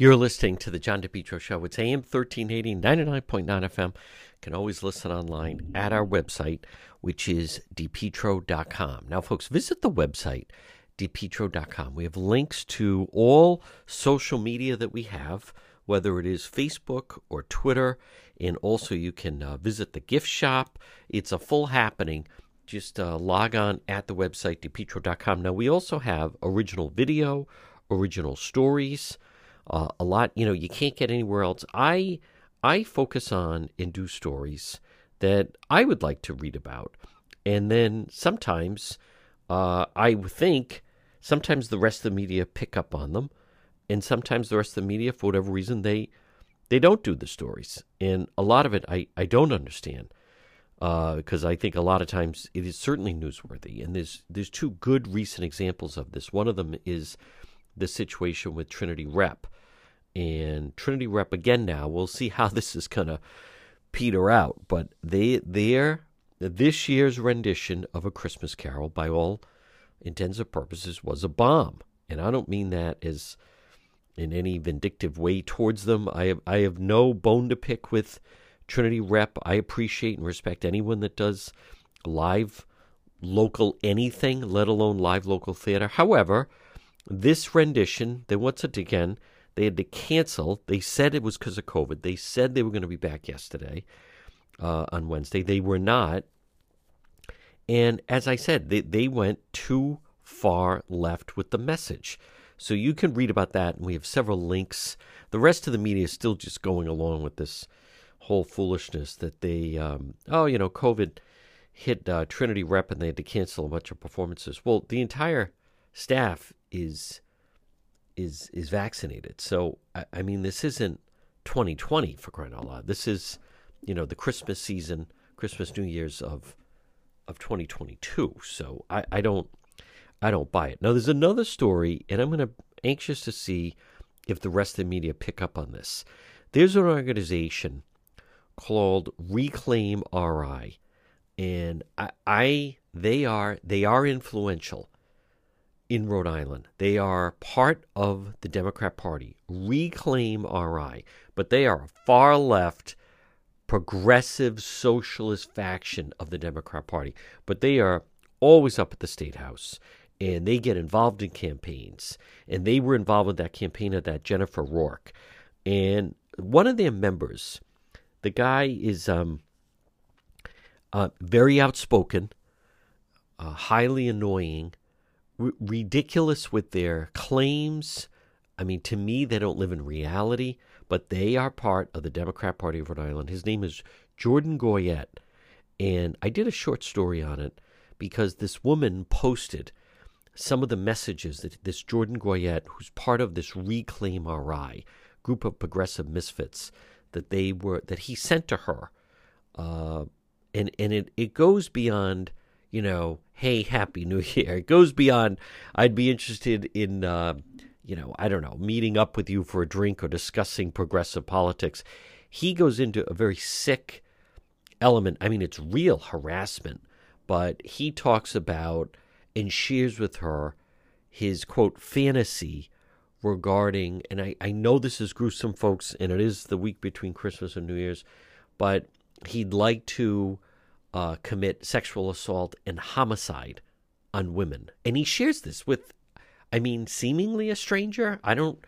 You're listening to the John DePetro Show. It's AM 1380, 99.9 FM. You can always listen online at our website, which is depetro.com. Now, folks, visit the website, depetro.com. We have links to all social media that we have, whether it is Facebook or Twitter. And also, you can uh, visit the gift shop. It's a full happening just uh, log on at the website depetro.com. Now we also have original video, original stories, uh, a lot. You know, you can't get anywhere else. I I focus on and do stories that I would like to read about, and then sometimes uh, I think sometimes the rest of the media pick up on them, and sometimes the rest of the media, for whatever reason, they they don't do the stories, and a lot of it I I don't understand because uh, I think a lot of times it is certainly newsworthy. And there's there's two good recent examples of this. One of them is the situation with Trinity Rep, and Trinity Rep again. Now we'll see how this is gonna peter out, but they their this year's rendition of a Christmas Carol, by all intents and purposes, was a bomb. And I don't mean that as in any vindictive way towards them. I have I have no bone to pick with Trinity Rep. I appreciate and respect anyone that does live local anything, let alone live local theater. However, this rendition, they once again, they had to cancel. They said it was because of COVID. They said they were going to be back yesterday uh, on Wednesday. They were not. And as I said, they, they went too far left with the message. So you can read about that, and we have several links. The rest of the media is still just going along with this whole foolishness that they, um, oh, you know, COVID hit uh, Trinity Rep and they had to cancel a bunch of performances. Well, the entire staff is is is vaccinated. So I, I mean, this isn't 2020 for crying out loud. This is, you know, the Christmas season, Christmas New Year's of of 2022. So I, I don't I don't buy it. Now there's another story, and I'm gonna anxious to see if the rest of the media pick up on this. There's an organization called Reclaim RI, and I, I they are they are influential in Rhode Island. They are part of the Democrat Party, Reclaim RI, but they are a far left, progressive socialist faction of the Democrat Party. But they are always up at the State House and they get involved in campaigns. And they were involved with that campaign of that Jennifer Rourke. And one of their members the guy is um, uh, very outspoken, uh, highly annoying, ridiculous with their claims. I mean, to me, they don't live in reality, but they are part of the Democrat Party of Rhode Island. His name is Jordan Goyette. And I did a short story on it because this woman posted some of the messages that this Jordan Goyette, who's part of this Reclaim RI group of progressive misfits, that they were that he sent to her, uh, and and it it goes beyond you know hey happy new year it goes beyond I'd be interested in uh, you know I don't know meeting up with you for a drink or discussing progressive politics. He goes into a very sick element. I mean it's real harassment, but he talks about and shares with her his quote fantasy regarding, and I, I know this is gruesome, folks, and it is the week between Christmas and New Year's, but he'd like to uh, commit sexual assault and homicide on women. And he shares this with, I mean, seemingly a stranger. I don't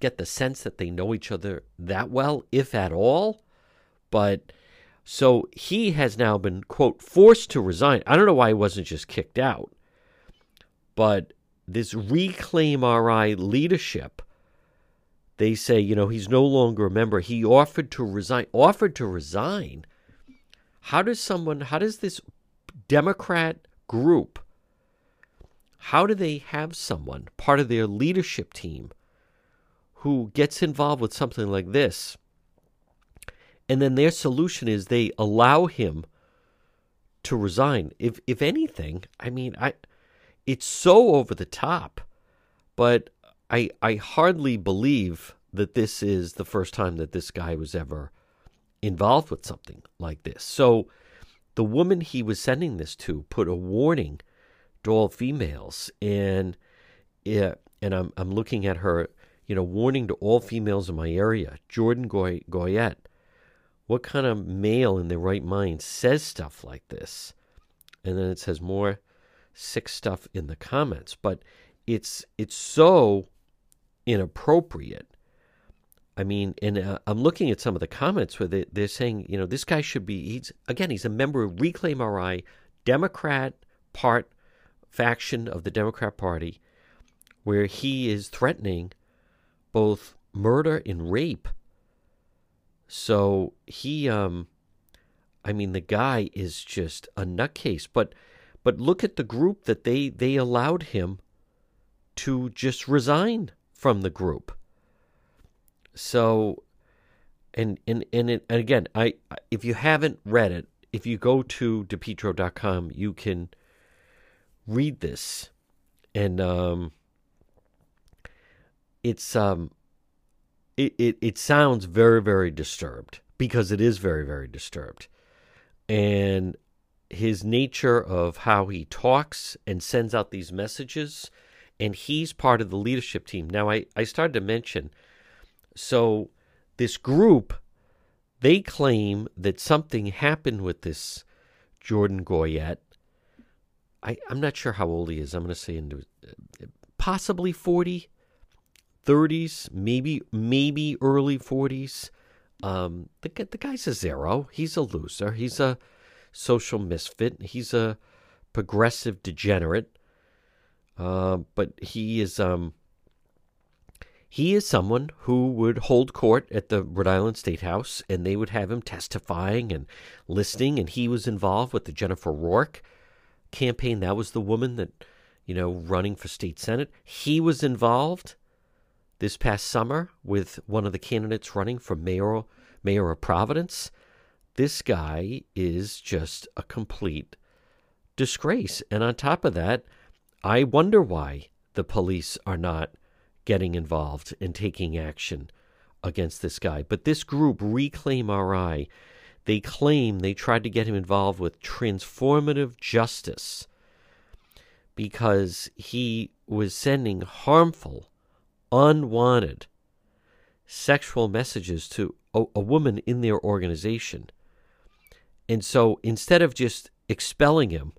get the sense that they know each other that well, if at all. But so he has now been, quote, forced to resign. I don't know why he wasn't just kicked out. But this reclaim RI leadership, they say, you know, he's no longer a member. He offered to resign. Offered to resign. How does someone, how does this Democrat group how do they have someone, part of their leadership team, who gets involved with something like this? And then their solution is they allow him to resign. If if anything, I mean, I it's so over the top, but I I hardly believe that this is the first time that this guy was ever involved with something like this. So the woman he was sending this to put a warning to all females and yeah, and I'm I'm looking at her, you know, warning to all females in my area. Jordan Goy- Goyette. What kind of male in their right mind says stuff like this? And then it says more sick stuff in the comments, but it's it's so inappropriate. I mean, and uh, I'm looking at some of the comments where they, they're saying, you know, this guy should be. He's again, he's a member of Reclaim RI, Democrat part faction of the Democrat Party, where he is threatening both murder and rape. So he, um, I mean, the guy is just a nutcase. But, but look at the group that they they allowed him to just resign from the group. So, and and and, it, and again, I if you haven't read it, if you go to depetro.com, you can read this, and um, it's um, it, it it sounds very very disturbed because it is very very disturbed, and his nature of how he talks and sends out these messages and he's part of the leadership team. Now, I, I started to mention so this group, they claim that something happened with this Jordan Goyette. I, I'm not sure how old he is. I'm going to say into possibly 40, 30s, maybe maybe early 40s. Um, the, the guy's a zero. He's a loser. He's a social misfit. He's a progressive degenerate. Uh, but he is um, he is someone who would hold court at the Rhode Island State House, and they would have him testifying and listening. And he was involved with the Jennifer Rourke campaign. That was the woman that you know running for state senate. He was involved this past summer with one of the candidates running for mayor mayor of Providence. This guy is just a complete disgrace. And on top of that, I wonder why the police are not getting involved and taking action against this guy. But this group, Reclaim RI, they claim they tried to get him involved with transformative justice because he was sending harmful, unwanted sexual messages to a, a woman in their organization. And so instead of just expelling him,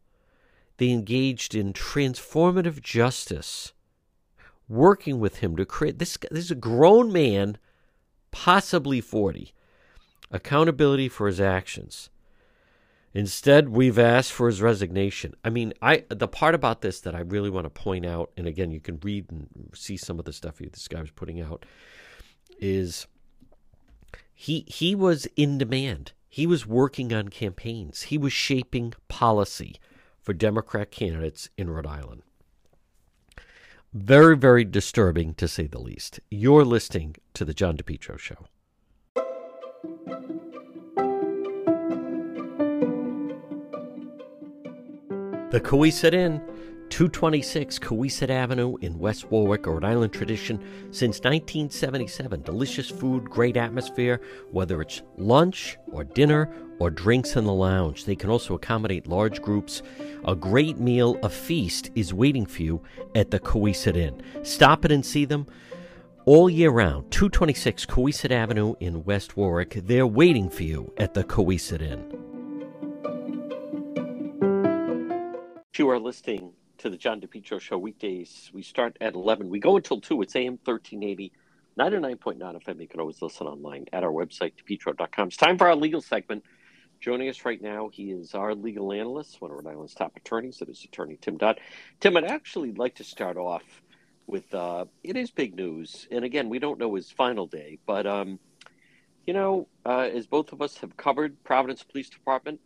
they engaged in transformative justice, working with him to create this. This is a grown man, possibly 40, accountability for his actions. Instead, we've asked for his resignation. I mean, I the part about this that I really want to point out, and again, you can read and see some of the stuff this guy was putting out, is he he was in demand. He was working on campaigns. He was shaping policy for Democrat candidates in Rhode Island. Very, very disturbing to say the least. You're listening to The John DePetro Show. The Cowesett Inn 226 Cowesett Avenue in West Warwick, Rhode Island tradition since 1977. Delicious food, great atmosphere, whether it's lunch or dinner or drinks in the lounge. They can also accommodate large groups. A great meal, a feast, is waiting for you at the Cowesett Inn. Stop it and see them all year round. 226 Cowesett Avenue in West Warwick. They're waiting for you at the Cowesett Inn. You are listening to the John DePetro Show weekdays. We start at 11. We go until 2. It's AM 1380, 99.9 FM. You can always listen online at our website, depetro.com. It's time for our legal segment. Joining us right now, he is our legal analyst, one of Rhode Island's top attorneys. That is attorney Tim Dodd. Tim, I'd actually like to start off with uh, it is big news. And again, we don't know his final day, but, um, you know, uh, as both of us have covered Providence Police Department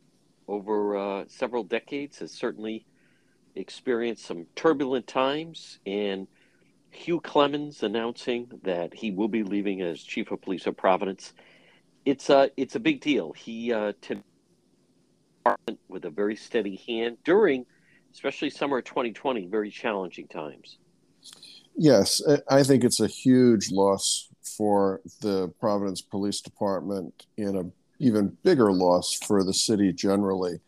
over uh, several decades, has certainly experienced some turbulent times, and Hugh Clements announcing that he will be leaving as chief of police of Providence. It's a it's a big deal. He uh, with a very steady hand during, especially summer 2020, very challenging times. Yes, I think it's a huge loss for the Providence Police Department and a even bigger loss for the city generally.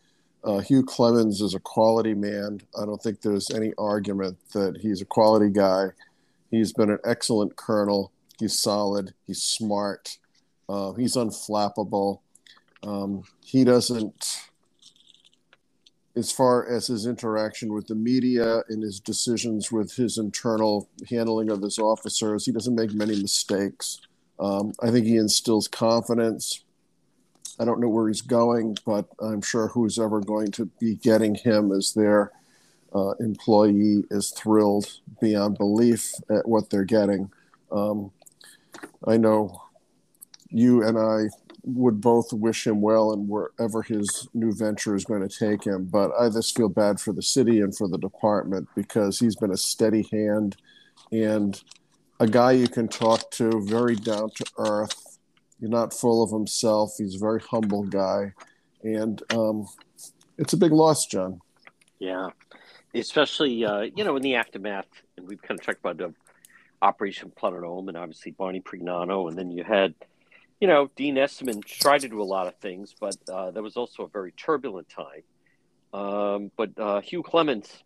Uh, Hugh Clements is a quality man. I don't think there's any argument that he's a quality guy. He's been an excellent colonel. He's solid. He's smart. Uh, he's unflappable. Um, he doesn't, as far as his interaction with the media and his decisions with his internal handling of his officers, he doesn't make many mistakes. Um, I think he instills confidence. I don't know where he's going, but I'm sure who's ever going to be getting him as their uh, employee is thrilled beyond belief at what they're getting. Um, I know you and I would both wish him well and wherever his new venture is going to take him. But I just feel bad for the city and for the department because he's been a steady hand and a guy you can talk to, very down to earth, He's not full of himself. He's a very humble guy, and um, it's a big loss, John. Yeah, especially uh, you know in the aftermath, and we've kind of talked about the Operation Plunder Dome, and obviously Barney Prignano, and then you had, you know, Dean Esserman tried to do a lot of things, but uh, there was also a very turbulent time. Um, but uh, Hugh Clements,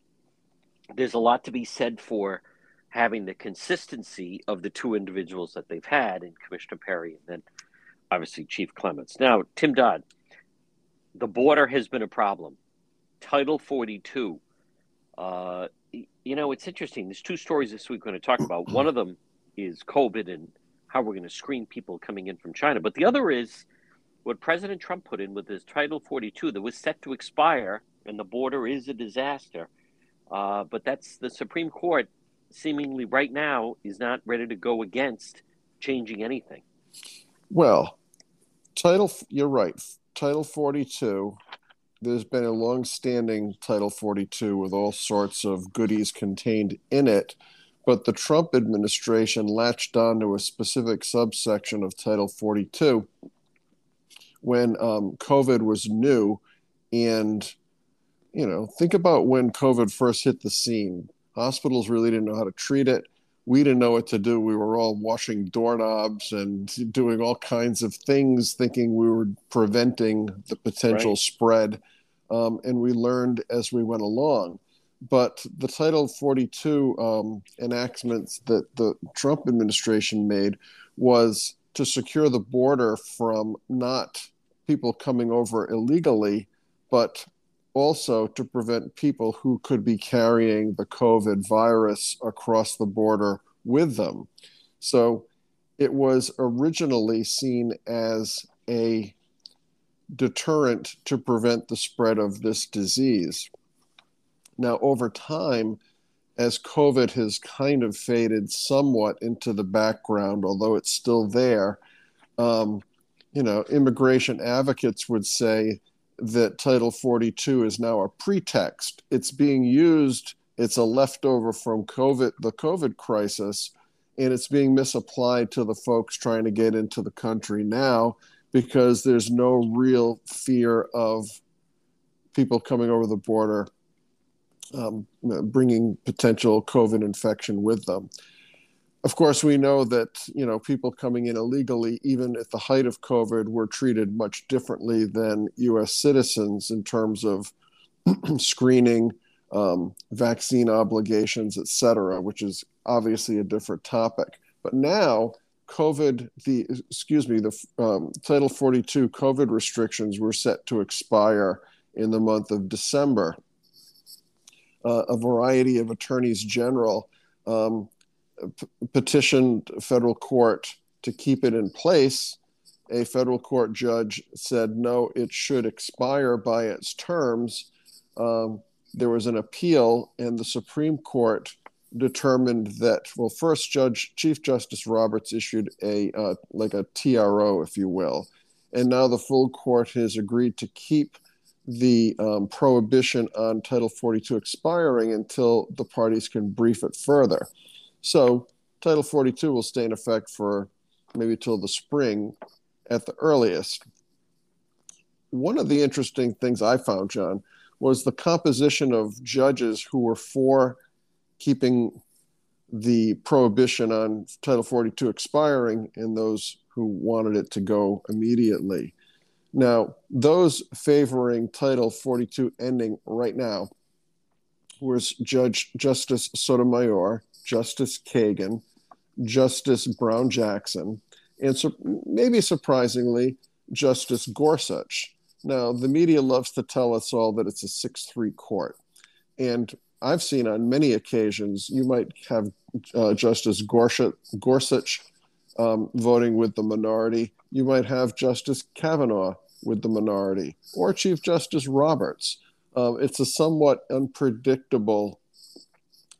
there's a lot to be said for having the consistency of the two individuals that they've had in Commissioner Perry and then obviously Chief Clements. Now, Tim Dodd, the border has been a problem. Title 42. Uh, you know, it's interesting. There's two stories this week we're going to talk about. One of them is COVID and how we're going to screen people coming in from China. But the other is what President Trump put in with his Title 42 that was set to expire, and the border is a disaster. Uh, but that's the Supreme Court seemingly right now is not ready to go against changing anything. Well, Title, you're right. Title 42, there's been a long standing Title 42 with all sorts of goodies contained in it, but the Trump administration latched on to a specific subsection of Title 42 when um, COVID was new. And, you know, think about when COVID first hit the scene. Hospitals really didn't know how to treat it we didn't know what to do. We were all washing doorknobs and doing all kinds of things, thinking we were preventing the potential right. spread. Um, and we learned as we went along. But the Title 42 um, enactments that the Trump administration made was to secure the border from not people coming over illegally, but also to prevent people who could be carrying the COVID virus across the border with them. So it was originally seen as a deterrent to prevent the spread of this disease. Now, over time, as COVID has kind of faded somewhat into the background, although it's still there, um, you know, immigration advocates would say that Title 42 is now a pretext. It's being used, it's a leftover from COVID, the COVID crisis, and it's being misapplied to the folks trying to get into the country now because there's no real fear of people coming over the border um, bringing potential COVID infection with them of course, we know that you know people coming in illegally, even at the height of COVID, were treated much differently than U.S. citizens in terms of screening, um, vaccine obligations, et cetera, which is obviously a different topic. But now, COVID, the excuse me, the um, Title 42 COVID restrictions were set to expire in the month of December. Uh, a variety of attorneys general um, petitioned federal court to keep it in place, a federal court judge said no, it should expire by its terms. Um, there was an appeal, and the Supreme Court determined that well, first Judge Chief Justice Roberts issued a uh, like a TRO, if you will, and now the full court has agreed to keep the um, prohibition on Title 42 expiring until the parties can brief it further. So Title 42 will stay in effect for maybe till the spring at the earliest. One of the interesting things I found, John, was the composition of judges who were for keeping the prohibition on Title 42 expiring and those who wanted it to go immediately. Now, those favoring Title 42 ending right now was Judge Justice Sotomayor, Justice Kagan, Justice Brown Jackson, and maybe surprisingly, Justice Gorsuch. Now, the media loves to tell us all that it's a 6 3 court. And I've seen on many occasions, you might have uh, Justice Gorsuch, Gorsuch um, voting with the minority. You might have Justice Kavanaugh with the minority, or Chief Justice Roberts. Um, it's a somewhat unpredictable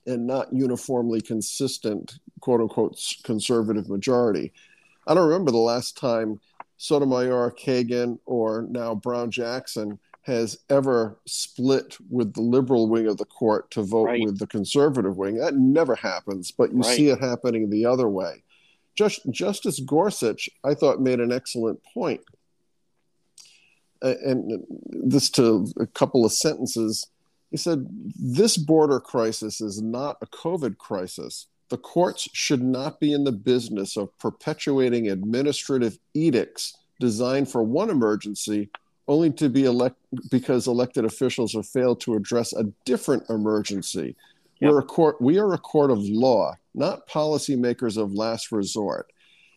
and not uniformly consistent, quote unquote, conservative majority. I don't remember the last time Sotomayor, Kagan, or now Brown Jackson has ever split with the liberal wing of the court to vote right. with the conservative wing. That never happens, but you right. see it happening the other way. Just, Justice Gorsuch, I thought, made an excellent point. And this to a couple of sentences. He said, This border crisis is not a COVID crisis. The courts should not be in the business of perpetuating administrative edicts designed for one emergency only to be elect because elected officials have failed to address a different emergency. Yep. We're a court, we are a court of law, not policymakers of last resort.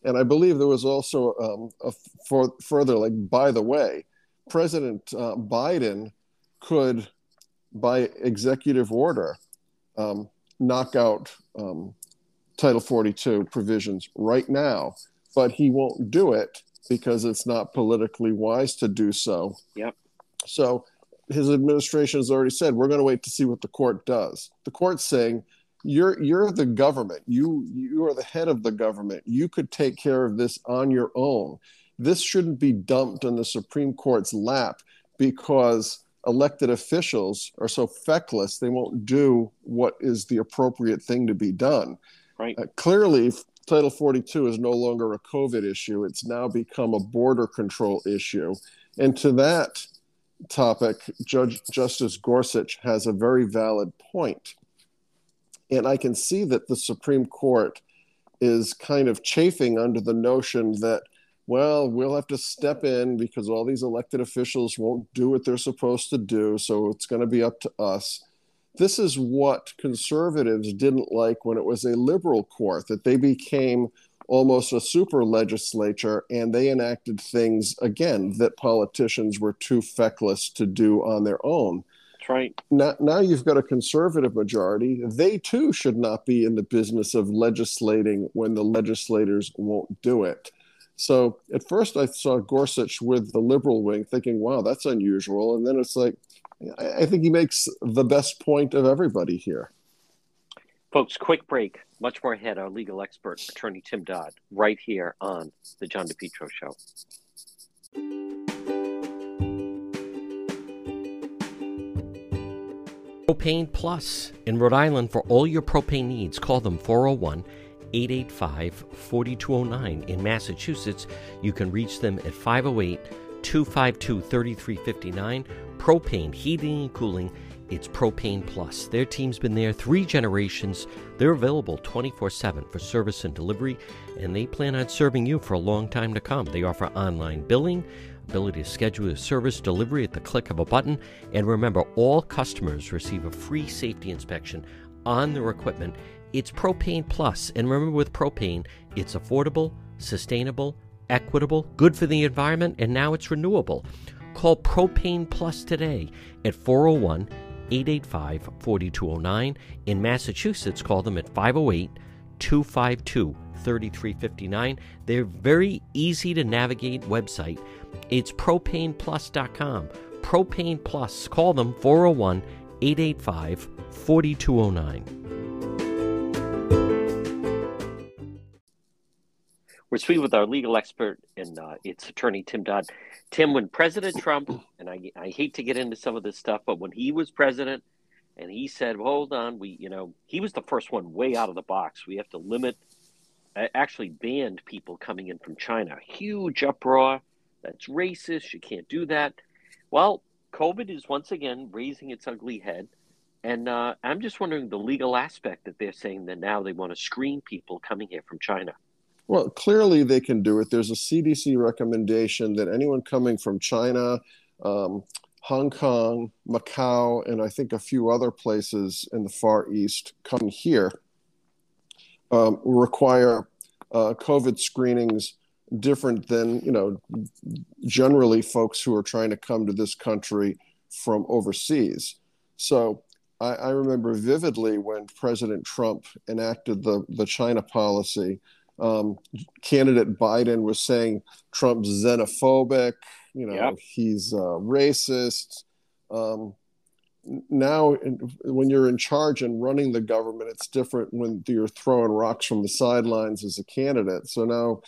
And I believe there was also um, a for, further, like, by the way, President uh, Biden could, by executive order, um, knock out um, Title 42 provisions right now, but he won't do it because it's not politically wise to do so. Yep. So his administration has already said we're going to wait to see what the court does. The court's saying you're you're the government. You you are the head of the government. You could take care of this on your own. This shouldn't be dumped on the Supreme Court's lap because elected officials are so feckless they won't do what is the appropriate thing to be done. Right. Uh, clearly, Title 42 is no longer a COVID issue. It's now become a border control issue. And to that topic, Judge Justice Gorsuch has a very valid point. And I can see that the Supreme Court is kind of chafing under the notion that, well, we'll have to step in because all these elected officials won't do what they're supposed to do. So it's going to be up to us. This is what conservatives didn't like when it was a liberal court, that they became almost a super legislature and they enacted things, again, that politicians were too feckless to do on their own. That's right. Now, now you've got a conservative majority. They too should not be in the business of legislating when the legislators won't do it. So at first I saw Gorsuch with the liberal wing thinking, wow, that's unusual. And then it's like, I think he makes the best point of everybody here. Folks, quick break. Much more ahead. Our legal expert, attorney Tim Dodd, right here on the John DePetro Show. Propane Plus in Rhode Island for all your propane needs. Call them 401 885 4209. In Massachusetts, you can reach them at 508 252 3359 propane, heating and cooling. It's Propane Plus. Their team's been there three generations. They're available 24 7 for service and delivery, and they plan on serving you for a long time to come. They offer online billing, ability to schedule a service delivery at the click of a button, and remember, all customers receive a free safety inspection on their equipment. It's Propane Plus, and remember with propane, it's affordable, sustainable, equitable, good for the environment, and now it's renewable. Call Propane Plus today at 401 885 4209. In Massachusetts, call them at 508 252 3359. They're very easy to navigate website. It's propaneplus.com. Propane Plus. Call them 401 885 4209. We're speaking with our legal expert, and uh, it's attorney Tim Dodd. Tim, when President Trump, and I, I hate to get into some of this stuff, but when he was president, and he said, "Hold on, we, you know, he was the first one way out of the box. We have to limit, actually banned people coming in from China. Huge uproar. That's racist. You can't do that." Well, COVID is once again raising its ugly head. And uh, I'm just wondering the legal aspect that they're saying that now they want to screen people coming here from China. Well, clearly they can do it. There's a CDC recommendation that anyone coming from China, um, Hong Kong, Macau, and I think a few other places in the Far East come here um, require uh, COVID screenings different than you know generally folks who are trying to come to this country from overseas. So I, I remember vividly when President Trump enacted the the China policy. Um, candidate Biden was saying Trump's xenophobic, you know, yep. he's uh, racist. Um, now, when you're in charge and running the government, it's different when you're throwing rocks from the sidelines as a candidate. So now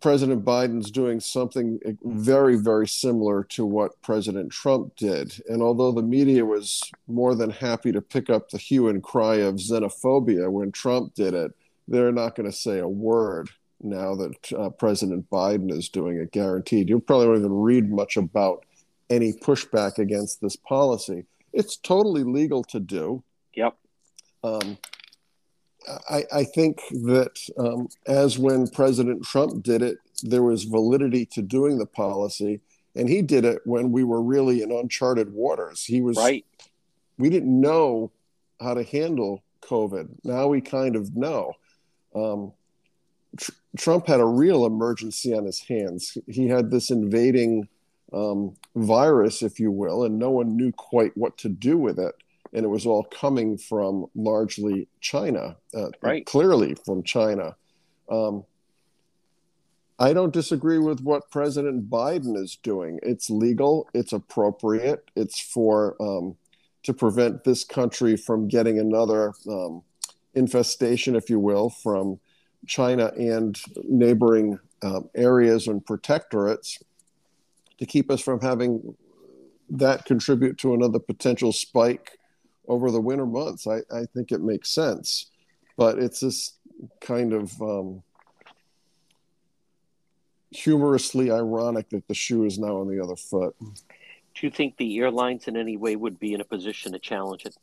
President Biden's doing something very, very similar to what President Trump did. And although the media was more than happy to pick up the hue and cry of xenophobia when Trump did it, they're not going to say a word now that uh, President Biden is doing it, guaranteed. You probably won't even read much about any pushback against this policy. It's totally legal to do. Yep. Um, I, I think that um, as when President Trump did it, there was validity to doing the policy, and he did it when we were really in uncharted waters. He was right. We didn't know how to handle COVID. Now we kind of know. Um, tr- Trump had a real emergency on his hands. He had this invading um, virus, if you will, and no one knew quite what to do with it and it was all coming from largely China, uh, right. clearly from China. Um, I don't disagree with what President Biden is doing. It's legal, it's appropriate, it's for um, to prevent this country from getting another um, infestation, if you will, from China and neighboring um, areas and protectorates to keep us from having that contribute to another potential spike over the winter months. I, I think it makes sense, but it's this kind of um, humorously ironic that the shoe is now on the other foot. Do you think the airlines in any way would be in a position to challenge it?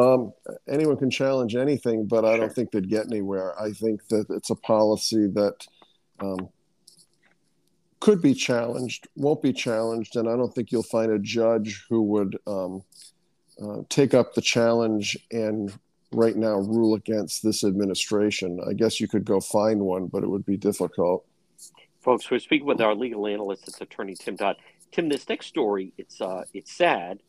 Um, anyone can challenge anything, but I don't think they'd get anywhere. I think that it's a policy that um, could be challenged, won't be challenged, and I don't think you'll find a judge who would um, uh, take up the challenge and right now rule against this administration. I guess you could go find one, but it would be difficult. Folks, we're speaking with our legal analyst. It's attorney Tim Dodd. Tim, this next story, it's uh, it's sad,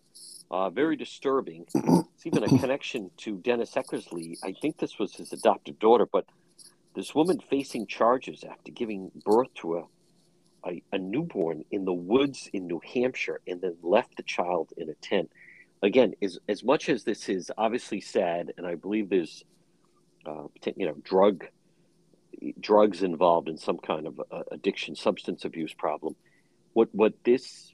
uh, very disturbing. It's even a connection to Dennis Eckersley. I think this was his adopted daughter, but this woman facing charges after giving birth to a, a, a newborn in the woods in New Hampshire and then left the child in a tent again, as as much as this is obviously sad, and I believe there's, uh, you know, drug drugs involved in some kind of uh, addiction, substance abuse problem. What what this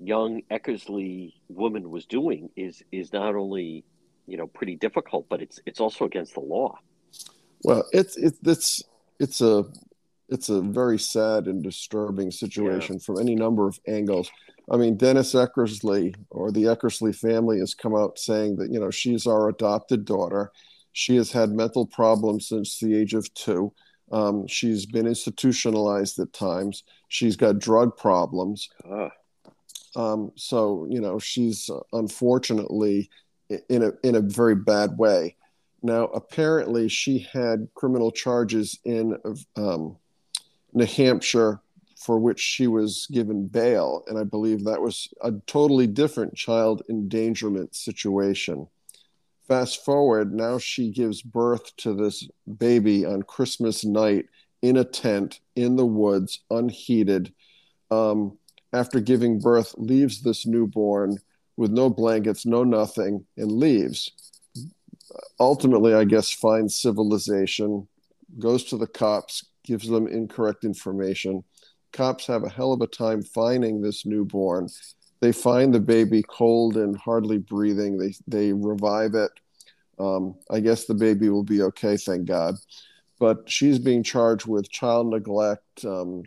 young Eckersley woman was doing is is not only you know pretty difficult, but it's it's also against the law. Well, it's it's it's it's a it's a very sad and disturbing situation yeah. from any number of angles. I mean, Dennis Eckersley or the Eckersley family has come out saying that, you know, she's our adopted daughter. She has had mental problems since the age of two. Um, she's been institutionalized at times. She's got drug problems. Uh. Um, so, you know, she's unfortunately in a, in a very bad way. Now, apparently, she had criminal charges in um, New Hampshire for which she was given bail. And I believe that was a totally different child endangerment situation. Fast forward, now she gives birth to this baby on Christmas night in a tent in the woods, unheated. Um, after giving birth, leaves this newborn with no blankets, no nothing, and leaves. Ultimately, I guess, finds civilization, goes to the cops, gives them incorrect information. Cops have a hell of a time finding this newborn. They find the baby cold and hardly breathing. They they revive it. Um, I guess the baby will be okay, thank God. But she's being charged with child neglect, um,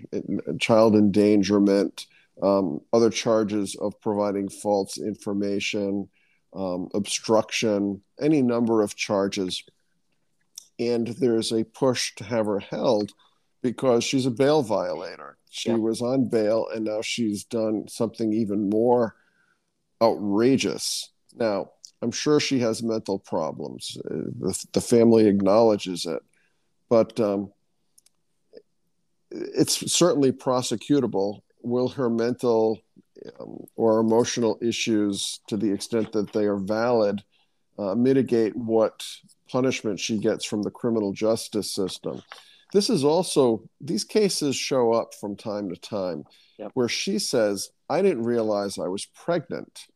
child endangerment, um, other charges of providing false information, um, obstruction, any number of charges. And there's a push to have her held because she's a bail violator. She yeah. was on bail and now she's done something even more outrageous. Now, I'm sure she has mental problems. Uh, the, the family acknowledges it, but um, it's certainly prosecutable. Will her mental um, or emotional issues, to the extent that they are valid, uh, mitigate what punishment she gets from the criminal justice system? This is also, these cases show up from time to time yep. where she says, I didn't realize I was pregnant.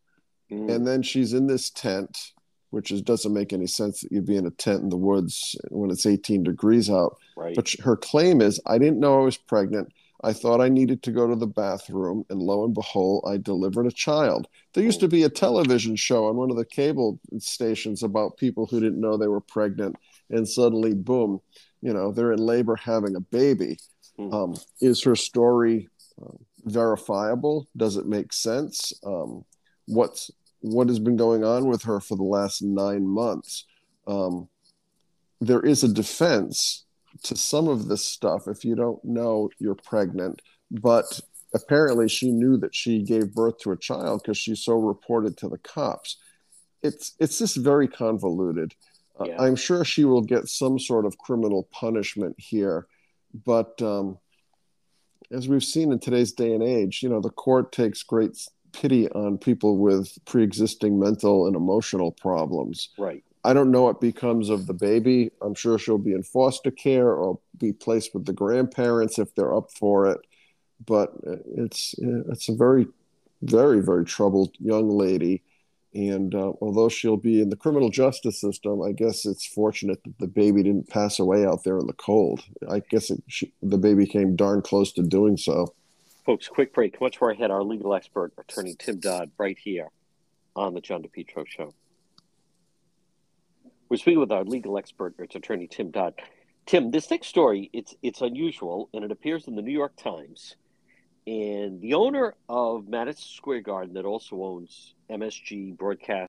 Mm. And then she's in this tent, which is, doesn't make any sense that you'd be in a tent in the woods when it's 18 degrees out. Right. But her claim is, I didn't know I was pregnant. I thought I needed to go to the bathroom, and lo and behold, I delivered a child. There used to be a television show on one of the cable stations about people who didn't know they were pregnant, and suddenly, boom, you know, they're in labor having a baby. Hmm. Um, is her story uh, verifiable? Does it make sense? Um, what's what has been going on with her for the last nine months? Um, there is a defense to some of this stuff if you don't know you're pregnant, but apparently she knew that she gave birth to a child because she so reported to the cops. It's it's just very convoluted. Uh. I'm sure she will get some sort of criminal punishment here, but um, as we've seen in today's day and age, you know the court takes great pity on people with pre-existing mental and emotional problems. Right. I don't know what becomes of the baby. I'm sure she'll be in foster care or be placed with the grandparents if they're up for it. But it's it's a very, very, very troubled young lady. And uh, although she'll be in the criminal justice system, I guess it's fortunate that the baby didn't pass away out there in the cold. I guess it, she, the baby came darn close to doing so. Folks, quick break. Much more ahead. Our legal expert, attorney Tim Dodd, right here on the John DePetro Show. We're speaking with our legal expert, it's attorney Tim Dodd. Tim, this next story, it's it's unusual, and it appears in the New York Times. And the owner of Madison Square Garden, that also owns MSG Broadcast.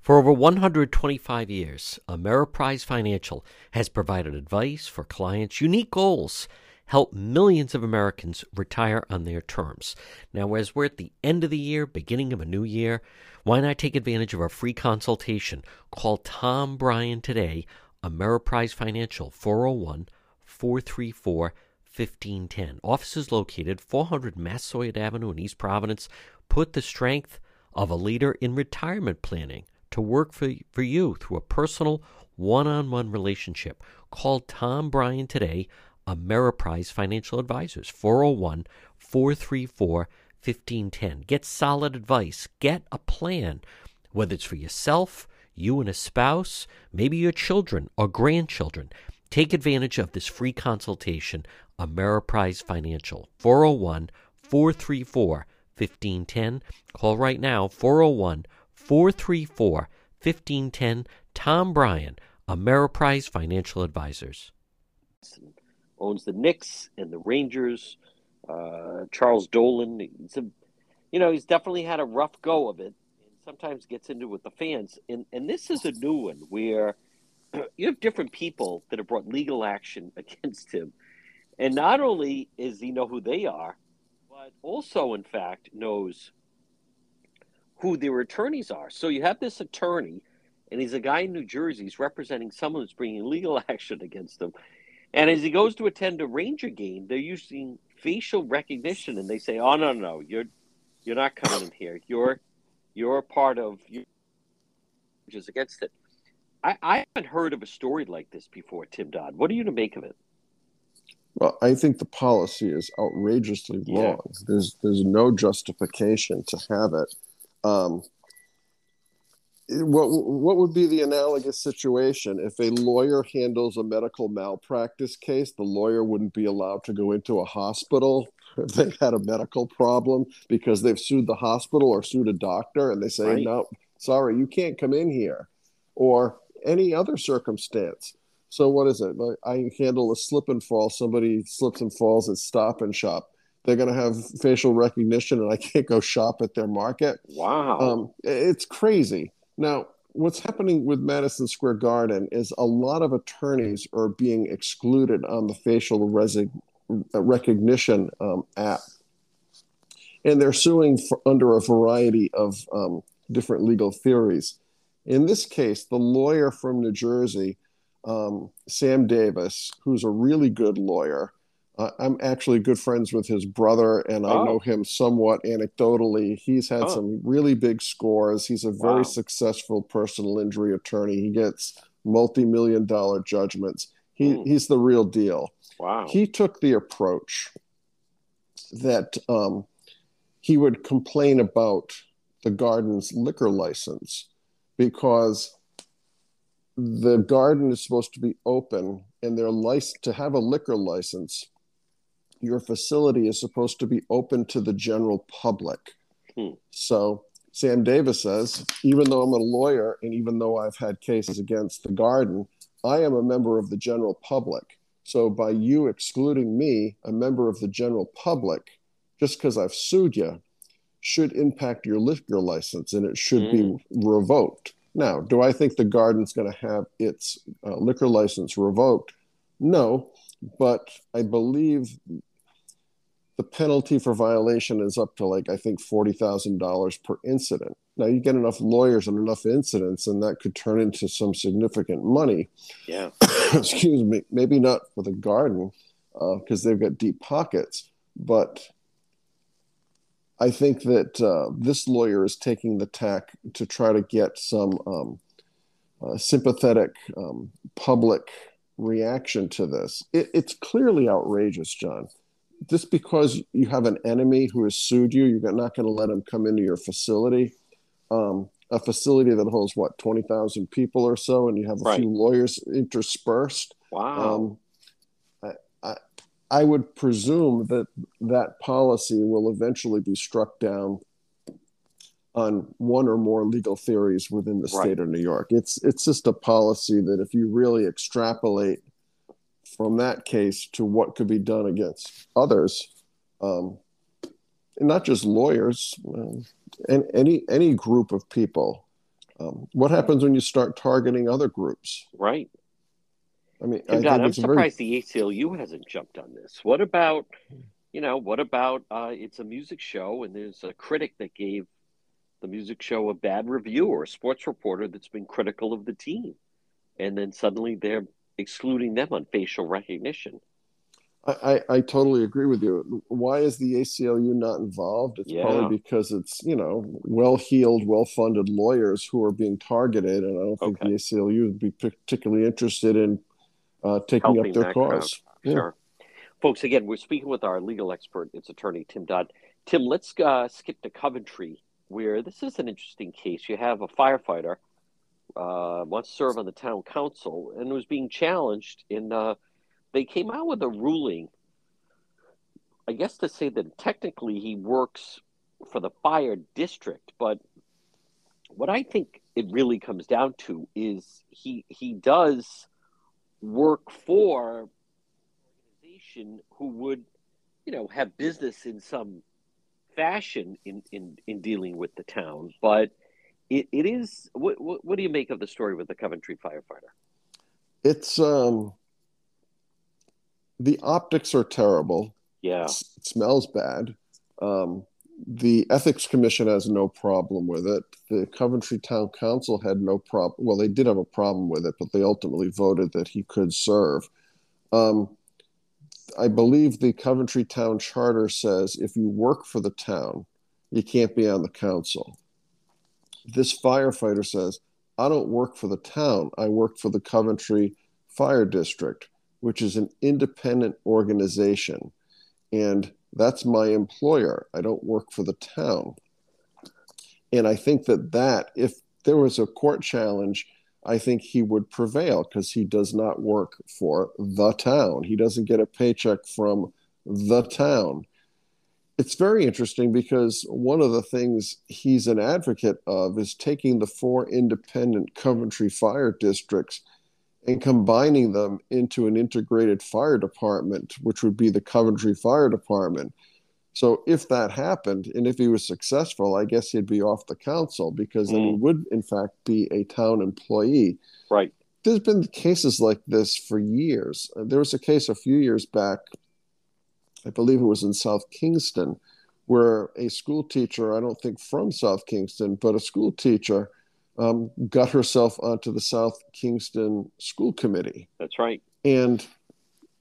For over 125 years, Ameriprise Financial has provided advice for clients' unique goals help millions of Americans retire on their terms. Now, as we're at the end of the year, beginning of a new year, why not take advantage of our free consultation? Call Tom Bryan today, Ameriprise Financial, 401 434 1510. Offices located 400 Massasoit Avenue in East Providence. Put the strength of a leader in retirement planning to work for, for you through a personal one on one relationship. Call Tom Bryan today, Ameriprise Financial Advisors, 401 434 1510. Get solid advice, get a plan, whether it's for yourself, you and a spouse, maybe your children or grandchildren. Take advantage of this free consultation, Ameriprise Financial, 401 434 1510. Call right now, 401 434 1510. Tom Bryan, Ameriprise Financial Advisors owns the Knicks and the Rangers. Uh, Charles Dolan, he's a, you know, he's definitely had a rough go of it, and sometimes gets into it with the fans. And and this is a new one where you have different people that have brought legal action against him, and not only is he know who they are, but also, in fact, knows who their attorneys are. So you have this attorney, and he's a guy in New Jersey. He's representing someone who's bringing legal action against him. And as he goes to attend a Ranger game, they're using facial recognition, and they say, "Oh no, no, you're you're not coming in here. You're you're a part of you." Is against it. I, I haven't heard of a story like this before, Tim Dodd. What are you to make of it? Well, I think the policy is outrageously wrong. Yeah. There's there's no justification to have it. Um, what what would be the analogous situation if a lawyer handles a medical malpractice case? The lawyer wouldn't be allowed to go into a hospital if they had a medical problem because they've sued the hospital or sued a doctor, and they say, Right. "No, sorry, you can't come in here," or any other circumstance. So what is it? Like, I handle a slip and fall. Somebody slips and falls at Stop and Shop. They're going to have facial recognition, and I can't go shop at their market. Wow. Um, it's crazy. Now, what's happening with Madison Square Garden is a lot of attorneys are being excluded on the facial resi- uh, recognition um, app, and they're suing under a variety of um, different legal theories. In this case, the lawyer from New Jersey, um, Sam Davis, who's a really good lawyer. Uh, I'm actually good friends with his brother, and I Oh. know him somewhat anecdotally. He's had Oh. some really big scores. He's a very Wow. successful personal injury attorney. He gets multi-million dollar judgments. He, Hmm. He's the real deal. wow. He took the approach that um, he would complain about the garden's liquor license because the garden is supposed to be open and their license to have a liquor license your facility is supposed to be open to the general public Hmm. so sam davis says even though i'm a lawyer and even though i've had cases against the garden i am a member of the general public so by you excluding me a member of the general public just because i've sued you should impact your liquor license and it should be revoked now, do I think the garden's going to have its uh, liquor license revoked? No, but I believe the penalty for violation is up to like I think forty thousand dollars per incident. Now you get enough lawyers and enough incidents, and that could turn into some significant money. yeah. Excuse me, maybe not for the garden because they've got deep pockets, but I think that uh, this lawyer is taking the tack to try to get some um, uh, sympathetic um, public reaction to this. It, it's clearly outrageous, John. Just because you have an enemy who has sued you, you're not going to let him come into your facility. Um, a facility that holds what twenty thousand people or so, and you have a Right. few lawyers interspersed. Wow. Um, I, I, I would presume that that policy will eventually be struck down on one or more legal theories within the Right. state of New York. It's it's just a policy that if you really extrapolate from that case to what could be done against others, um, and not just lawyers, um, and any any group of people. Um, what happens when you start targeting other groups? right. I mean, I think I'm it's a very surprised the ACLU hasn't jumped on this. What about, you know, what about uh, it's a music show and there's a critic that gave the music show a bad review or a sports reporter that's been critical of the team. And then suddenly they're excluding them on facial recognition. I, I, I totally agree with you. Why is the ACLU not involved? It's Yeah. probably because it's you know well-heeled, well-funded lawyers who are being targeted, and I don't think Okay. the ACLU would be particularly interested in uh, taking Helping up their cause. Yeah. Sure. Folks, again, we're speaking with our legal expert. It's attorney Tim Dodd. Tim, let's uh, skip to Coventry, where this is an interesting case. You have a firefighter uh, wants to serve on the town council and was being challenged. In uh, they came out with a ruling, I guess, to say that technically he works for the fire district, but what I think it really comes down to is he he does work for an organization who would, you know, have business in some fashion in in, in dealing with the town. But it, it is what, what what do you make of the story with the Coventry firefighter? It's um, the optics are terrible. Yeah, It smells bad. Um, the ethics commission has no problem with it. The Coventry Town Council had no problem. Well, they did have a problem with it, but they ultimately voted that he could serve. Um, I believe the Coventry Town Charter says if you work for the town, you can't be on the council. This firefighter says, I don't work for the town. I work for the Coventry Fire District, which is an independent organization. And that's my employer. I don't work for the town. And I think that that if there was a court challenge, I think he would prevail because he does not work for the town. He doesn't get a paycheck from the town. It's very interesting because one of the things he's an advocate of is taking the four independent Coventry fire districts and combining them into an integrated fire department, which would be the Coventry Fire Department. So if that happened, and if he was successful, I guess he'd be off the council because mm. then he mm. would, in fact, be a town employee. Right. There's been cases like this for years. There was a case a few years back, I believe it was in South Kingstown, where a school teacher, I don't think from South Kingstown, but a school teacher um, got herself onto the South Kingstown School Committee. That's right. And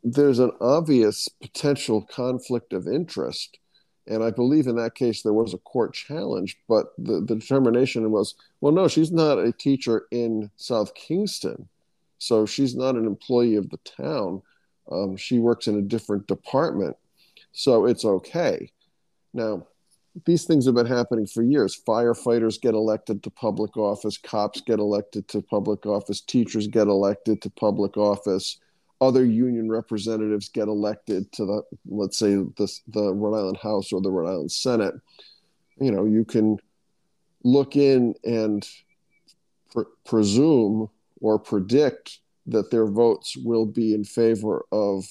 there's an obvious potential conflict of interest. And I believe in that case there was a court challenge, but the, the determination was well, no, she's not a teacher in South Kingstown. So she's not an employee of the town. Um, she works in a different department. So it's okay. Now, these things have been happening for years. Firefighters get elected to public office, cops get elected to public office, teachers get elected to public office, other union representatives get elected to the, let's say, the, the Rhode Island House or the Rhode Island Senate. You know, you can look in and pr- presume or predict that their votes will be in favor of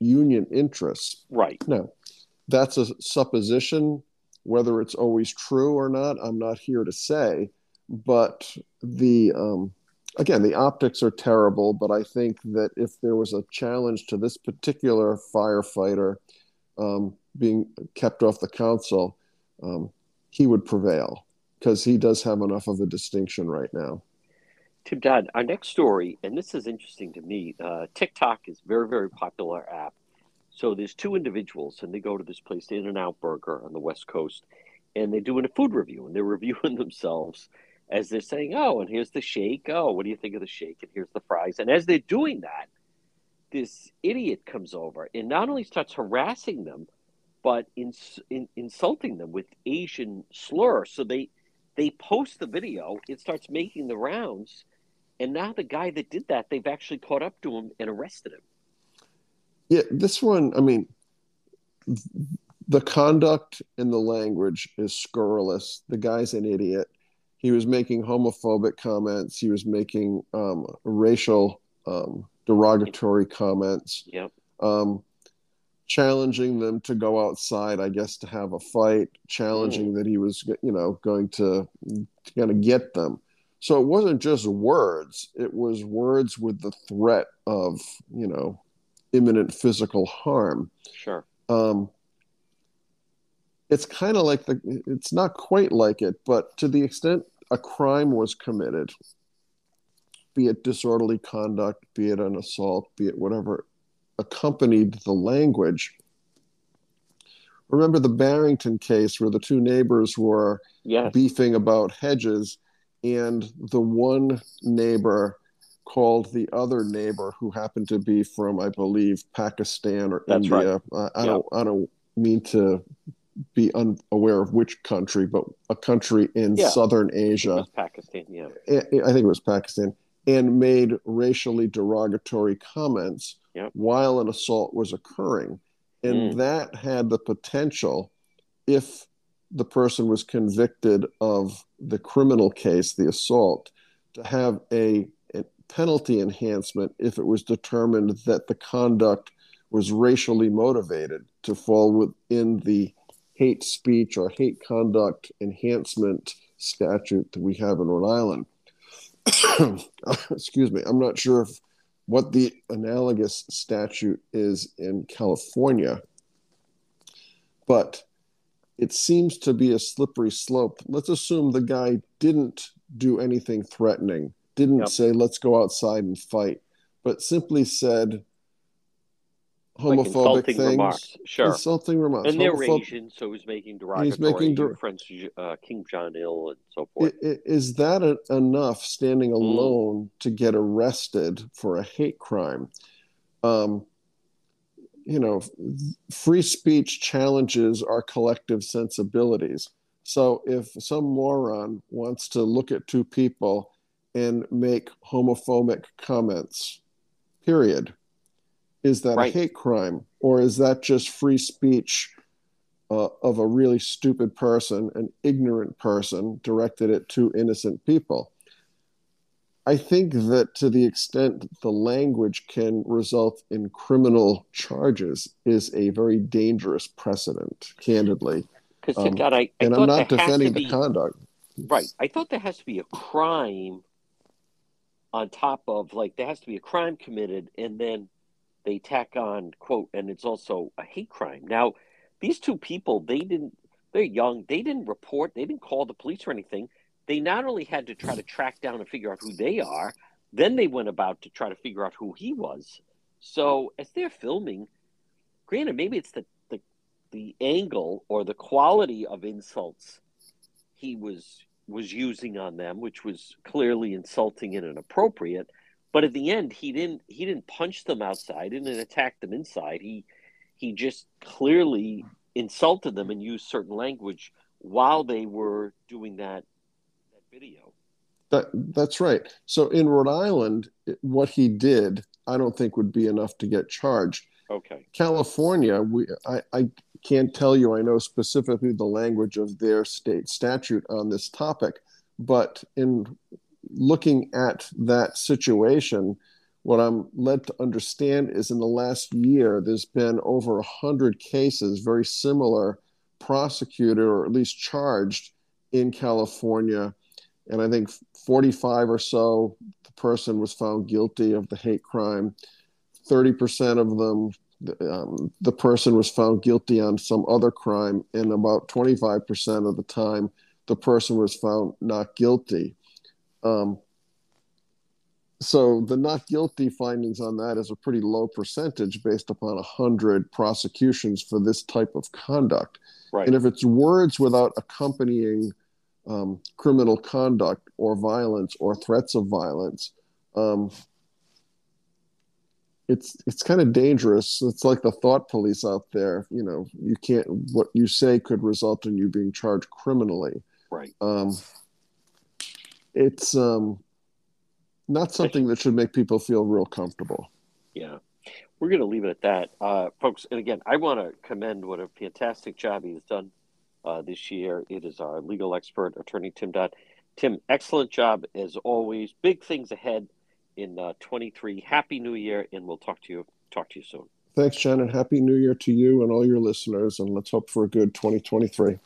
union interests. Right. Now, that's a supposition whether it's always true or not, I'm not here to say. But the um, again, the optics are terrible. But I think that if there was a challenge to this particular firefighter um, being kept off the council, um, he would prevail because he does have enough of a distinction right now. Tim Dodd, our next story, and this is interesting to me. Uh, TikTok is very, very popular app so there's two individuals, and they go to this place, In and Out Burger on the West Coast, and they're doing a food review, and they're reviewing themselves as they're saying, "Oh, and here's the shake. Oh, what do you think of the shake? And here's the fries." And as they're doing that, this idiot comes over and not only starts harassing them, but in, in, insulting them with Asian slur. So they they post the video. It starts making the rounds, and now the guy that did that, they've actually caught up to him and arrested him. Yeah, this one, I mean, the conduct and the language is scurrilous. The guy's an idiot. He was making homophobic comments. He was making um, racial um, derogatory comments. Yep. Um, challenging them to go outside, I guess, to have a fight. Challenging mm. that he was, you know, going to kind of get them. So it wasn't just words. It was words with the threat of, you know, imminent physical harm. Sure. Um, it's kind of like the, it's not quite like it, but to the extent a crime was committed, be it disorderly conduct, be it an assault, be it whatever, accompanied the language. Remember the Barrington case where the two neighbors were yes. beefing about hedges, and the one neighbor called the other neighbor who happened to be from, I believe, Pakistan or That's India. Right. I, I don't I don't mean to be unaware of which country, but a country in yeah. southern Asia. Pakistan, yeah. I think it was Pakistan, and made racially derogatory comments yep. while an assault was occurring. And mm. that had the potential, if the person was convicted of the criminal case, the assault, to have a penalty enhancement if it was determined that the conduct was racially motivated to fall within the hate speech or hate conduct enhancement statute that we have in Rhode Island. Excuse me, I'm not sure if, what the analogous statute is in California, but it seems to be a slippery slope. Let's assume the guy didn't do anything threatening didn't yep. say let's go outside and fight, but simply said homophobic like things. Remarks. Sure, insulting remarks. And they're Homophob- Asian, so he's making derogatory. He's making der- French uh, Kim Jong Il and so forth. Is that a, enough standing mm. alone mm. to get arrested for a hate crime? Um, you know, free speech challenges our collective sensibilities. So if some moron wants to look at two people and make homophobic comments, period, is that Right. a hate crime or is that just free speech uh, of a really stupid person, an ignorant person, directed at two innocent people? I think that to the extent the language can result in criminal charges is a very dangerous precedent, candidly. Because Um, God, I, I and I'm not there has to defending the conduct. Right. I thought there has to be a crime on top of like there has to be a crime committed and then they tack on quote and it's also a hate crime. Now, these two people, they didn't they're young, they didn't report, they didn't call the police or anything. They not only had to try to track down and figure out who they are, then they went about to try to figure out who he was. So as they're filming, granted, maybe it's the the, the angle or the quality of insults he was was using on them, which was clearly insulting and inappropriate. But at the end, he didn't he didn't punch them outside, didn't attack them inside. He he just clearly insulted them and used certain language while they were doing that video. That that's right. So in Rhode Island, what he did, I don't think would be enough to get charged. Okay. California, we I, I can't tell you I know specifically the language of their state statute on this topic, but in looking at that situation, what I'm led to understand is in the last year there's been over a hundred cases very similar prosecuted or at least charged in California, and I think 45 or so the person was found guilty of the hate crime. 30% of them um, the person was found guilty on some other crime, and about 25% of the time, the person was found not guilty. Um, so the not guilty findings on that is a pretty low percentage based upon 100 prosecutions for this type of conduct. Right. And if it's words without accompanying um, criminal conduct or violence or threats of violence, um, it's it's kind of dangerous. It's like the thought police out there. You know, you can't. What you say could result in you being charged criminally. Right. Um, it's um, not something that should make people feel real comfortable. Yeah. We're going to leave it at that. Uh, folks, and again, I want to commend what a fantastic job he has done uh, this year. It is our legal expert, attorney Tim Dodd. Tim, excellent job as always. Big things ahead in uh, 23. Happy New Year, and we'll talk to you talk to you soon. Thanks, Shannon. Happy New Year to you and all your listeners, and let's hope for a good 2023.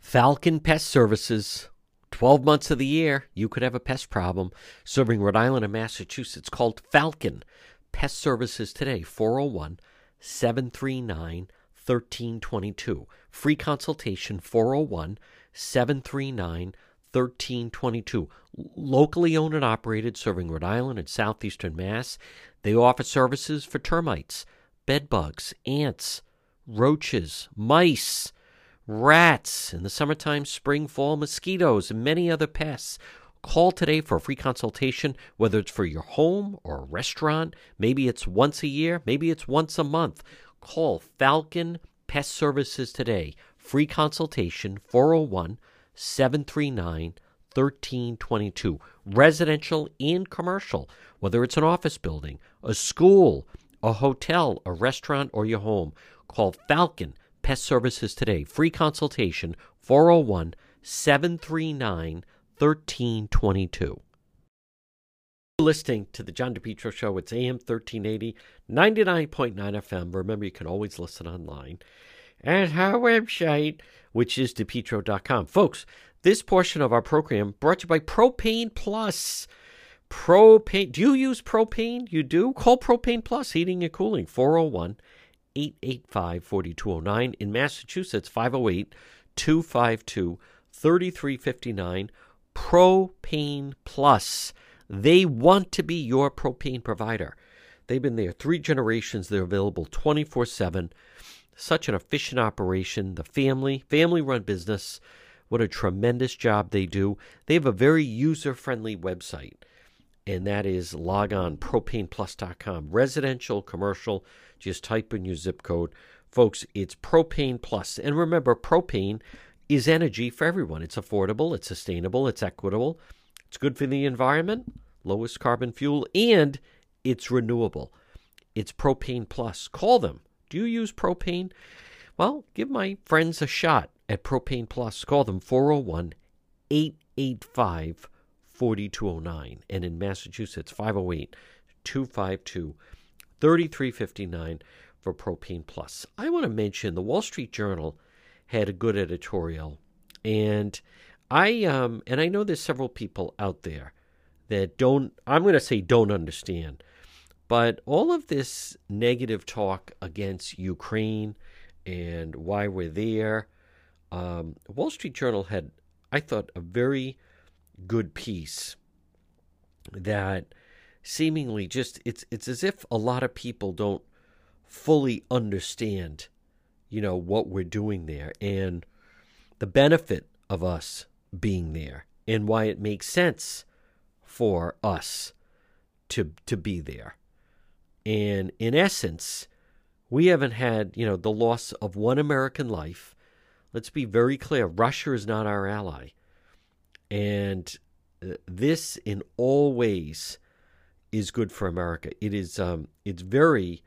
Falcon Pest Services. 12 months of the year, you could have a pest problem. Serving Rhode Island and Massachusetts called Falcon Pest Services today, 401 739 1322. Free consultation, 401 739 1322. Locally owned and operated, serving Rhode Island and southeastern Mass. They offer services for termites, bed bugs, ants, roaches, mice rats, in the summertime, spring, fall, mosquitoes, and many other pests. Call today for a free consultation, whether it's for your home or a restaurant. Maybe it's once a year, maybe it's once a month. Call Falcon Pest Services today. Free consultation 401 739 1322. Residential and commercial, whether it's an office building, a school, a hotel, a restaurant, or your home. Call Falcon Pest Services today. Free consultation 401 739 1322. Listening to the John DePetro Show, it's AM 1380, 99.9 FM. Remember, you can always listen online at our website, which is depetro.com. Folks, this portion of our program brought to you by Propane Plus. Propane. Do you use propane? You do? Call Propane Plus Heating and Cooling 401 885 4209. In Massachusetts, 508 252 3359. Propane Plus. They want to be your propane provider. They've been there three generations. They're available 24 7. Such an efficient operation. The family, family run business. What a tremendous job they do. They have a very user friendly website, and that is log on propaneplus.com. Residential, commercial, just type in your zip code Folks, it's Propane Plus. And remember, propane is energy for everyone. It's affordable, it's sustainable, it's equitable, it's good for the environment, lowest carbon fuel, and it's renewable. It's Propane Plus. Call them. Do you use propane? Well, give my friends a shot at Propane Plus. Call them 401 885 4209. And in Massachusetts, 508 252 3359 for Propane Plus. I want to mention the Wall Street Journal had a good editorial, and I um and I know there's several people out there that don't I'm going to say don't understand, but all of this negative talk against Ukraine and why we're there. Um, Wall Street Journal had, I thought, a very good piece that seemingly just it's it's as if a lot of people don't fully understand, you know, what we're doing there and the benefit of us being there and why it makes sense for us to to be there. And in essence, we haven't had, you know, the loss of one American life. Let's be very clear, Russia is not our ally. And uh, this in all ways is good for America. It is um, it's very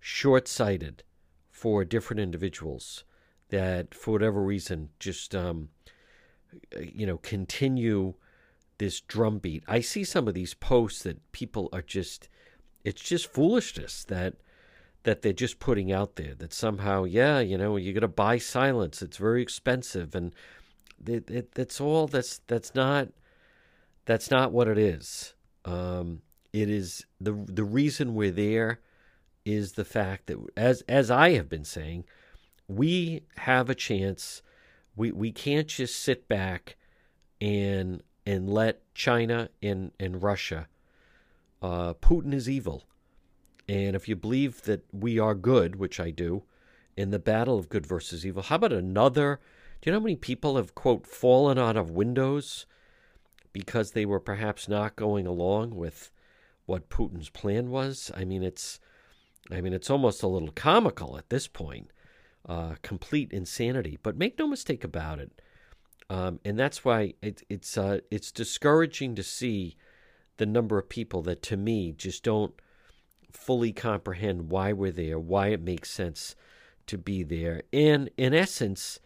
short sighted for different individuals that, for whatever reason, just um, you know continue this drumbeat. I see some of these posts that people are just it's just foolishness that that they're just putting out there that somehow yeah you know you're going to buy silence it's very expensive and it, it, that's all that's that's not that's not what it is um, it is the the reason we're there is the fact that as as I have been saying, we have a chance. We we can't just sit back and and let China and and Russia. Uh, Putin is evil, and if you believe that we are good, which I do, in the battle of good versus evil, how about another? Do you know how many people have quote fallen out of windows because they were perhaps not going along with what Putin's plan was? I mean, it's I mean, it's almost a little comical at this point, uh, complete insanity. But make no mistake about it, um, and that's why it, it's uh, it's discouraging to see the number of people that, to me, just don't fully comprehend why we're there, why it makes sense to be there, and in essence,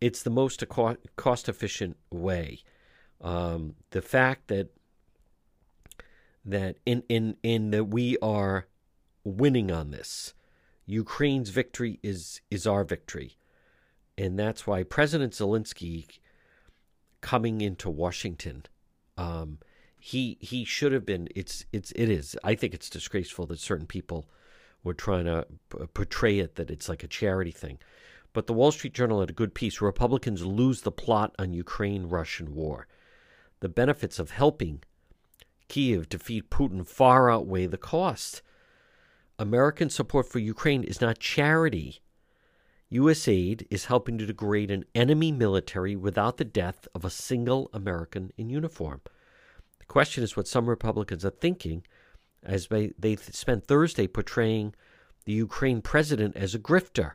it's the most cost efficient way. Um, the fact that that in in in that we are winning on this. Ukraine's victory is is our victory. And that's why President Zelensky coming into Washington, um, he he should have been. It's it's it is. I think it's disgraceful that certain people were trying to p- portray it that it's like a charity thing. But the Wall Street Journal had a good piece. Republicans lose the plot on Ukraine-Russian war. The benefits of helping Kiev defeat Putin far outweigh the cost. American support for Ukraine is not charity. U.S. aid is helping to degrade an enemy military without the death of a single American in uniform. The question is what some Republicans are thinking as they, they spent Thursday portraying the Ukraine president as a grifter.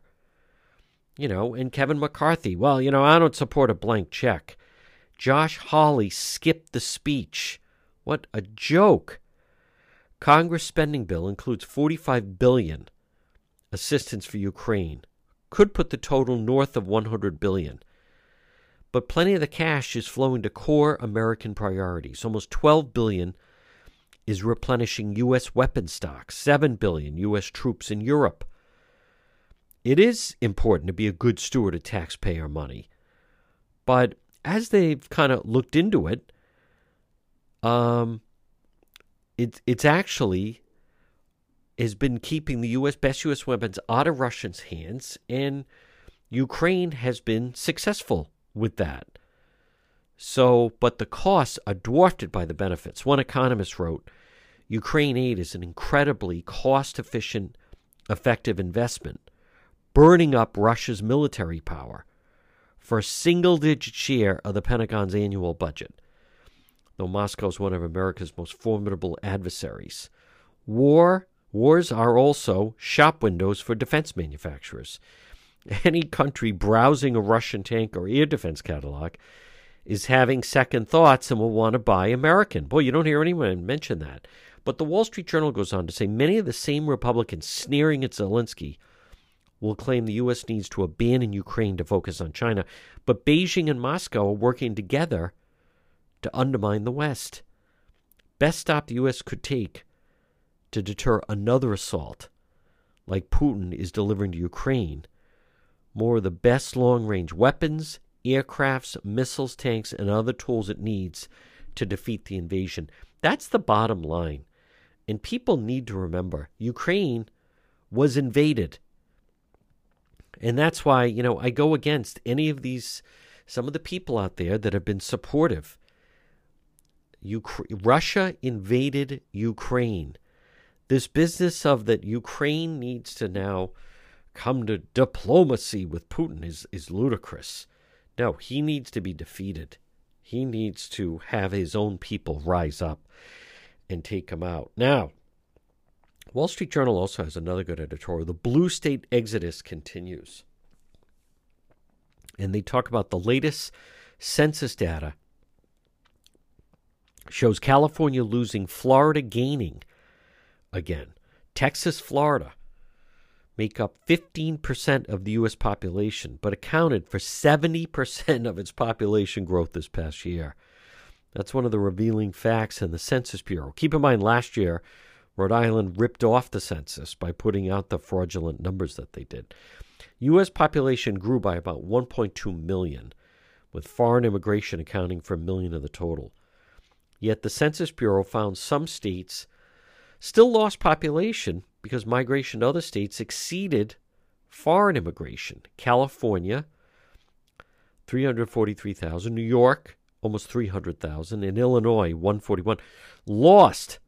You know, and Kevin McCarthy, well, you know, I don't support a blank check. Josh Hawley skipped the speech. What a joke. Congress spending bill includes 45 billion assistance for Ukraine. Could put the total north of 100 billion. But plenty of the cash is flowing to core American priorities. Almost 12 billion is replenishing US weapon stocks, 7 billion US troops in Europe. It is important to be a good steward of taxpayer money. But as they've kind of looked into it, um, it, it's actually has been keeping the U.S. best U.S. weapons out of Russians' hands, and Ukraine has been successful with that. So, but the costs are dwarfed by the benefits. One economist wrote Ukraine aid is an incredibly cost efficient, effective investment, burning up Russia's military power for a single digit share of the Pentagon's annual budget though Moscow is one of America's most formidable adversaries. War Wars are also shop windows for defense manufacturers. Any country browsing a Russian tank or air defense catalog is having second thoughts and will want to buy American. Boy, you don't hear anyone mention that. But the Wall Street Journal goes on to say many of the same Republicans sneering at Zelensky will claim the U.S. needs to abandon Ukraine to focus on China, but Beijing and Moscow are working together to undermine the West. Best stop the U.S. could take to deter another assault like Putin is delivering to Ukraine more of the best long range weapons, aircrafts, missiles, tanks, and other tools it needs to defeat the invasion. That's the bottom line. And people need to remember Ukraine was invaded. And that's why, you know, I go against any of these, some of the people out there that have been supportive. Ukra- Russia invaded Ukraine. This business of that Ukraine needs to now come to diplomacy with Putin is, is ludicrous. No, he needs to be defeated. He needs to have his own people rise up and take him out. Now, Wall Street Journal also has another good editorial. The blue state exodus continues. And they talk about the latest census data shows California losing, Florida gaining again. Texas, Florida make up 15% of the U.S. population, but accounted for 70% of its population growth this past year. That's one of the revealing facts in the Census Bureau. Keep in mind, last year, Rhode Island ripped off the census by putting out the fraudulent numbers that they did. U.S. population grew by about 1.2 million, with foreign immigration accounting for a million of the total. Yet the Census Bureau found some states still lost population because migration to other states exceeded foreign immigration. California, 343,000. New York, almost 300,000. And Illinois, 141. Lost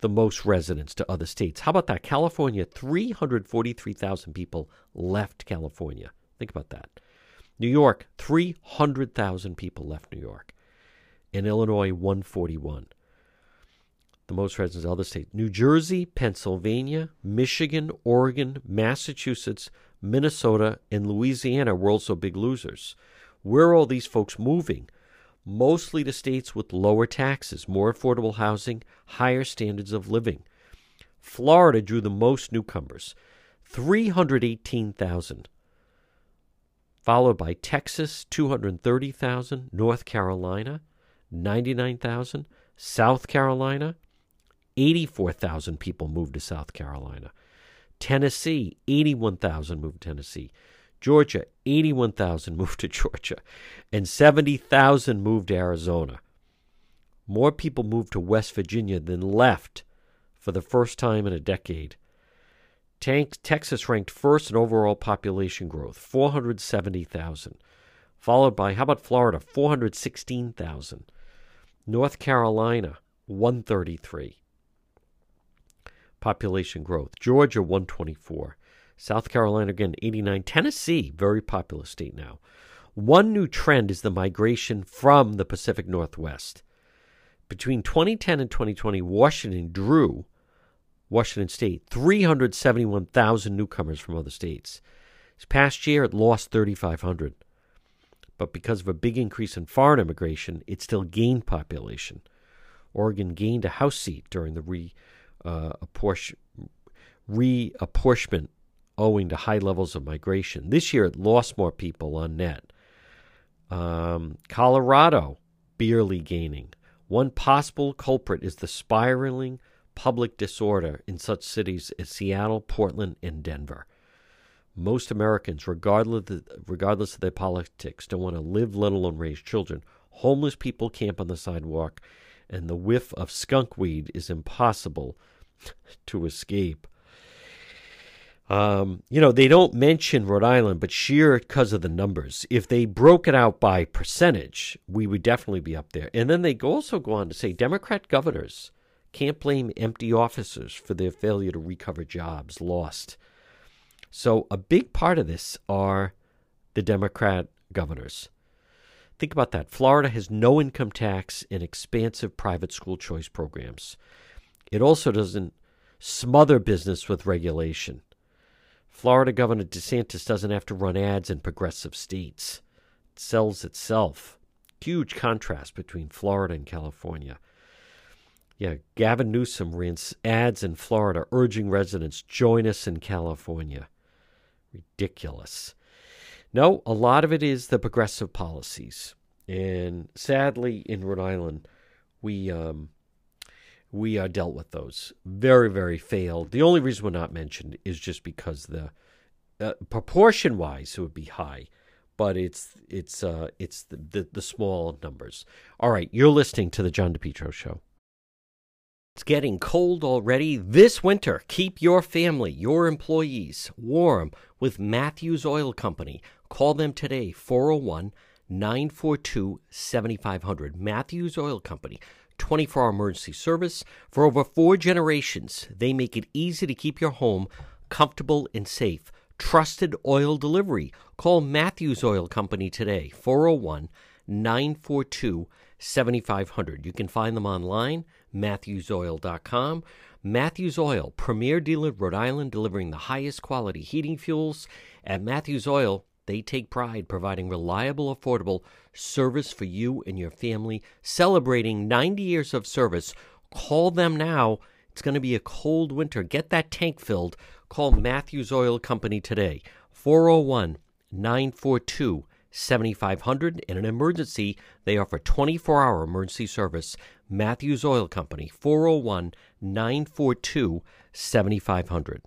the most residents to other states. How about that? California, 343,000 people left California. Think about that. New York, 300,000 people left New York. In Illinois, 141 the most residents of other states New Jersey, Pennsylvania, Michigan, Oregon, Massachusetts, Minnesota, and Louisiana were also big losers. Where are all these folks moving? Mostly to states with lower taxes, more affordable housing, higher standards of living. Florida drew the most newcomers, 318,000, followed by Texas, 230,000, North Carolina, 99,000, South Carolina, 84,000 people moved to South Carolina. Tennessee, 81,000 moved to Tennessee. Georgia, 81,000 moved to Georgia. And 70,000 moved to Arizona. More people moved to West Virginia than left for the first time in a decade. Texas ranked first in overall population growth, 470,000. Followed by, how about Florida, 416,000. North Carolina, 133 population growth. Georgia, 124. South Carolina, again, 89. Tennessee, very populous state now. One new trend is the migration from the Pacific Northwest. Between 2010 and 2020, Washington drew, Washington State, 371,000 newcomers from other states. This past year, it lost 3,500. But because of a big increase in foreign immigration, it still gained population. Oregon gained a House seat during the re uh, apportion, reapportionment owing to high levels of migration. This year, it lost more people on net. Um, Colorado barely gaining. One possible culprit is the spiraling public disorder in such cities as Seattle, Portland, and Denver. Most Americans, regardless of, regardless of their politics, don't want to live, let alone raise children. Homeless people camp on the sidewalk, and the whiff of skunk weed is impossible to escape. Um, you know, they don't mention Rhode Island, but sheer because of the numbers. If they broke it out by percentage, we would definitely be up there. And then they also go on to say Democrat governors can't blame empty offices for their failure to recover jobs lost. So a big part of this are the Democrat governors. Think about that. Florida has no income tax and expansive private school choice programs. It also doesn't smother business with regulation. Florida Governor DeSantis doesn't have to run ads in progressive states. It sells itself. Huge contrast between Florida and California. Yeah, Gavin Newsom ran ads in Florida urging residents join us in California. Ridiculous. No, a lot of it is the progressive policies, and sadly, in Rhode Island, we um, we uh, dealt with those very, very failed. The only reason we're not mentioned is just because the uh, proportion wise it would be high, but it's it's uh, it's the, the the small numbers. All right, you're listening to the John DePetro show. It's getting cold already this winter. Keep your family, your employees warm with Matthews Oil Company. Call them today, 401 942 7500. Matthews Oil Company, 24 hour emergency service. For over four generations, they make it easy to keep your home comfortable and safe. Trusted oil delivery. Call Matthews Oil Company today, 401 942 7500. You can find them online matthewsoil.com. Matthews Oil, premier dealer in Rhode Island, delivering the highest quality heating fuels. At Matthews Oil, they take pride providing reliable, affordable service for you and your family. Celebrating 90 years of service. Call them now. It's going to be a cold winter. Get that tank filled. Call Matthews Oil Company today. 401 942 7500. In an emergency, they offer 24 hour emergency service. Matthews Oil Company, 401 942 7500.